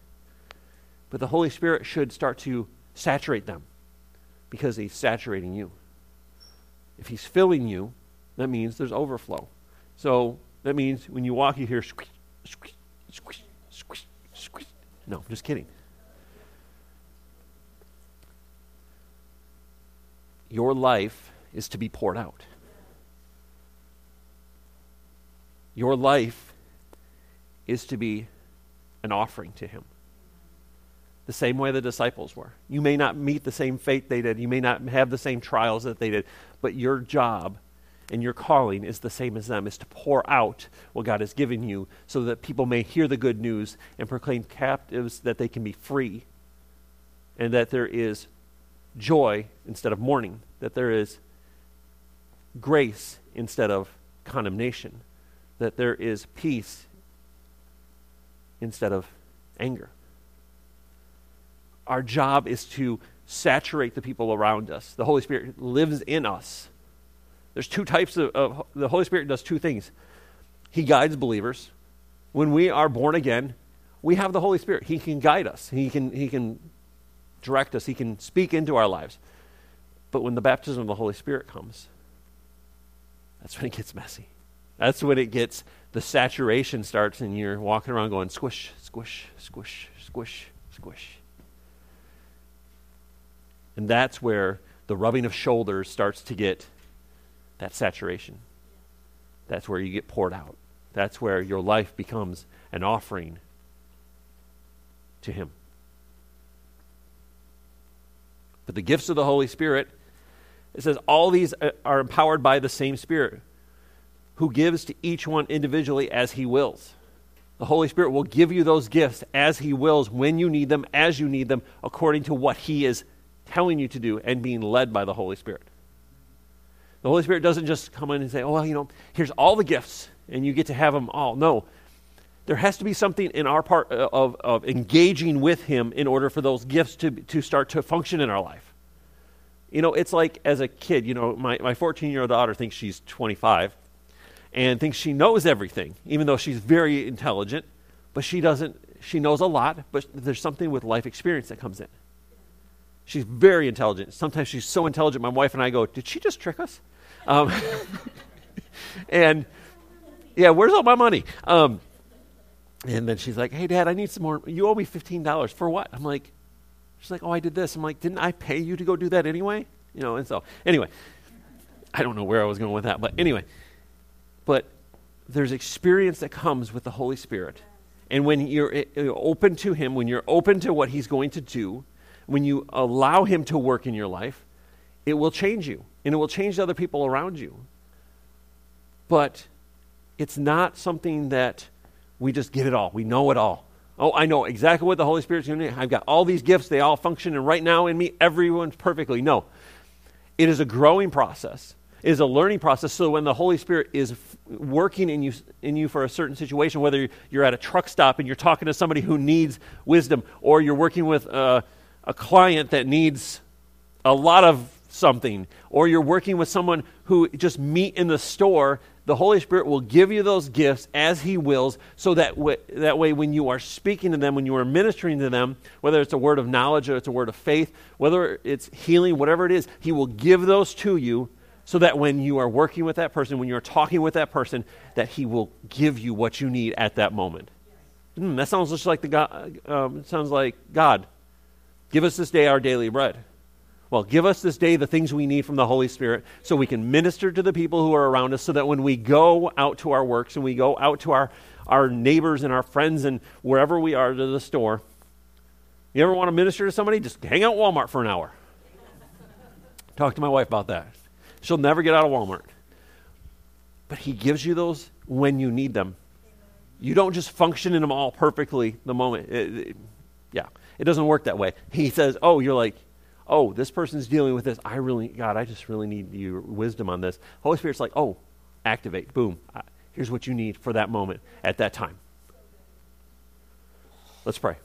But the Holy Spirit should start to saturate them because He's saturating you. If He's filling you, that means there's overflow. So that means when you walk, you hear squish, squish, squish, squish, squish. No, just kidding. Your life is to be poured out. Your life is to be an offering to Him. The same way the disciples were. You may not meet the same fate they did, you may not have the same trials that they did, but your job and your calling is the same as them is to pour out what God has given you so that people may hear the good news and proclaim captives that they can be free and that there is joy instead of mourning, that there is grace instead of condemnation that there is peace instead of anger. Our job is to saturate the people around us. The Holy Spirit lives in us. There's two types of, of the Holy Spirit does two things. He guides believers. When we are born again, we have the Holy Spirit. He can guide us. He can he can direct us. He can speak into our lives. But when the baptism of the Holy Spirit comes, that's when it gets messy. That's when it gets, the saturation starts, and you're walking around going squish, squish, squish, squish, squish. And that's where the rubbing of shoulders starts to get that saturation. That's where you get poured out. That's where your life becomes an offering to Him. But the gifts of the Holy Spirit, it says all these are empowered by the same Spirit who gives to each one individually as he wills. The Holy Spirit will give you those gifts as he wills, when you need them, as you need them, according to what he is telling you to do and being led by the Holy Spirit. The Holy Spirit doesn't just come in and say, oh, well, you know, here's all the gifts and you get to have them all. No. There has to be something in our part uh, of, of engaging with Him in order for those gifts to, to start to function in our life. You know, it's like as a kid, you know, my, my 14 year old daughter thinks she's 25 and thinks she knows everything, even though she's very intelligent. But she doesn't, she knows a lot, but there's something with life experience that comes in. She's very intelligent. Sometimes she's so intelligent, my wife and I go, Did she just trick us? Um, and yeah, where's all my money? Um, and then she's like, Hey, Dad, I need some more. You owe me $15. For what? I'm like, She's like, Oh, I did this. I'm like, Didn't I pay you to go do that anyway? You know, and so, anyway, I don't know where I was going with that, but anyway. But there's experience that comes with the Holy Spirit. And when you're eh, eh, open to Him, when you're open to what He's going to do, when you allow Him to work in your life, it will change you and it will change the other people around you. But it's not something that we just get it all. We know it all. Oh, I know exactly what the Holy Spirit's going to do. I've got all these gifts. They all function. And right now in me, everyone's perfectly. No. It is a growing process it is a learning process. So when the Holy Spirit is f- working in you, in you for a certain situation, whether you're at a truck stop and you're talking to somebody who needs wisdom, or you're working with a, a client that needs a lot of something, or you're working with someone who just meet in the store, the Holy Spirit will give you those gifts as He wills, so that w- that way, when you are speaking to them, when you are ministering to them, whether it's a word of knowledge or it's a word of faith, whether it's healing, whatever it is, He will give those to you so that when you are working with that person, when you're talking with that person, that He will give you what you need at that moment. Mm, that sounds just like the God. Um, sounds like God Give us this day our daily bread. Well, give us this day the things we need from the Holy Spirit so we can minister to the people who are around us so that when we go out to our works and we go out to our, our neighbors and our friends and wherever we are to the store, you ever want to minister to somebody? Just hang out Walmart for an hour. Talk to my wife about that. She'll never get out of Walmart. But He gives you those when you need them. You don't just function in them all perfectly the moment. It, it, yeah, it doesn't work that way. He says, Oh, you're like, oh, this person's dealing with this. I really, God, I just really need your wisdom on this. Holy Spirit's like, oh, activate. Boom. Uh, here's what you need for that moment at that time. Let's pray.